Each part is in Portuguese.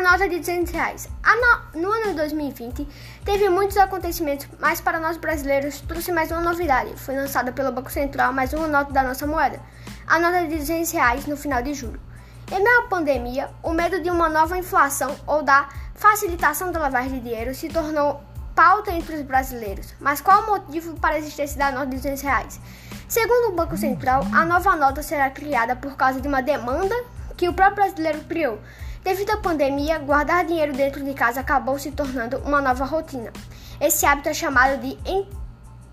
nota de 200 reais. No, no, ano de 2020, teve muitos acontecimentos, mas para nós brasileiros trouxe mais uma novidade. Foi lançada pelo Banco Central mais uma nota da nossa moeda, a nota de 200 reais no final de julho. Em meio à pandemia, o medo de uma nova inflação ou da facilitação da lavagem de dinheiro se tornou pauta entre os brasileiros. Mas qual o motivo para a existência da nota de 200 reais? Segundo o Banco Central, a nova nota será criada por causa de uma demanda que o próprio brasileiro criou. Devido à pandemia, guardar dinheiro dentro de casa acabou se tornando uma nova rotina. Esse hábito é chamado de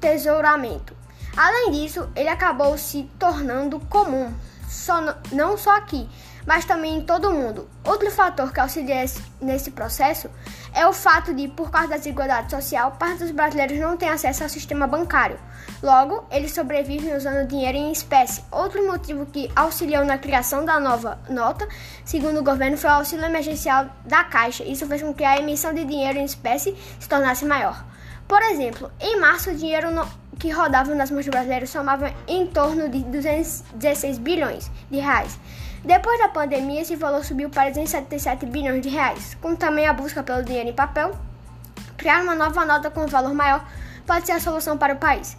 entesouramento. Além disso, ele acabou se tornando comum, só não só aqui, mas também em todo o mundo. Outro fator que auxilia nesse processo é o fato de, por causa da desigualdade social, parte dos brasileiros não têm acesso ao sistema bancário. Logo, eles sobrevivem usando dinheiro em espécie. Outro motivo que auxiliou na criação da nova nota, segundo o governo, foi o auxílio emergencial da Caixa. Isso fez com que a emissão de dinheiro em espécie se tornasse maior. Por exemplo, em março, o dinheiro que rodava nas mãos brasileiros somava em torno de 216 bilhões de reais. Depois da pandemia, esse valor subiu para 277 bilhões de reais. Com também a busca pelo dinheiro em papel, criar uma nova nota com valor maior pode ser a solução para o país.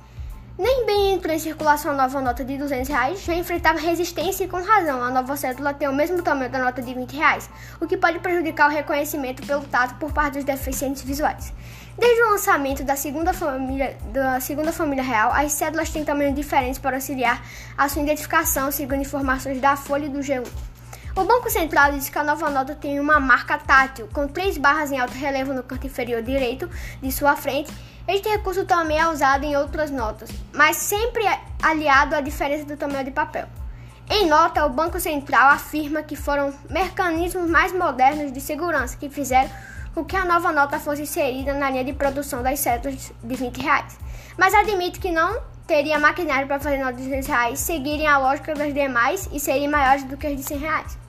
Nem bem entrou em circulação a nova nota de 200 reais, já enfrentava resistência e com razão. A nova cédula tem o mesmo tamanho da nota de 20 reais, o que pode prejudicar o reconhecimento pelo tato por parte dos deficientes visuais. Desde o lançamento da segunda família, da segunda família real, as cédulas têm tamanhos diferentes para auxiliar a sua identificação, segundo informações da Folha do G1. O Banco Central diz que a nova nota tem uma marca tátil, com três barras em alto relevo no canto inferior direito de sua frente. Este recurso também é usado em outras notas, mas sempre aliado à diferença do tamanho de papel. Em nota, o Banco Central afirma que foram mecanismos mais modernos de segurança que fizeram o que a nova nota fosse inserida na linha de produção das cédulas de 20 reais. Mas admite que não teria maquinário para fazer notas de 200 reais seguirem a lógica das demais e serem maiores do que as de 100 reais.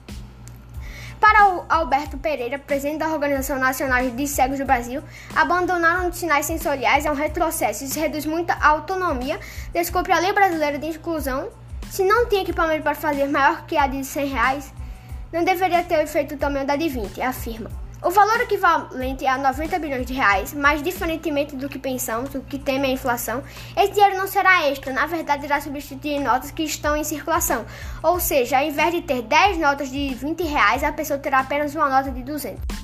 Para o Alberto Pereira, presidente da Organização Nacional de Cegos do Brasil, abandonar os sinais sensoriais é um retrocesso. Isso reduz muito a autonomia. Desculpe a lei brasileira de inclusão. Se não tem equipamento para fazer maior que a de 100 reais, não deveria ter o efeito do tamanho da de 20, afirma. O valor equivalente a 90 bilhões de reais, mas diferentemente do que pensamos, do que teme a inflação, esse dinheiro não será extra, na verdade irá substituir notas que estão em circulação. Ou seja, ao invés de ter 10 notas de 20 reais, a pessoa terá apenas uma nota de 200.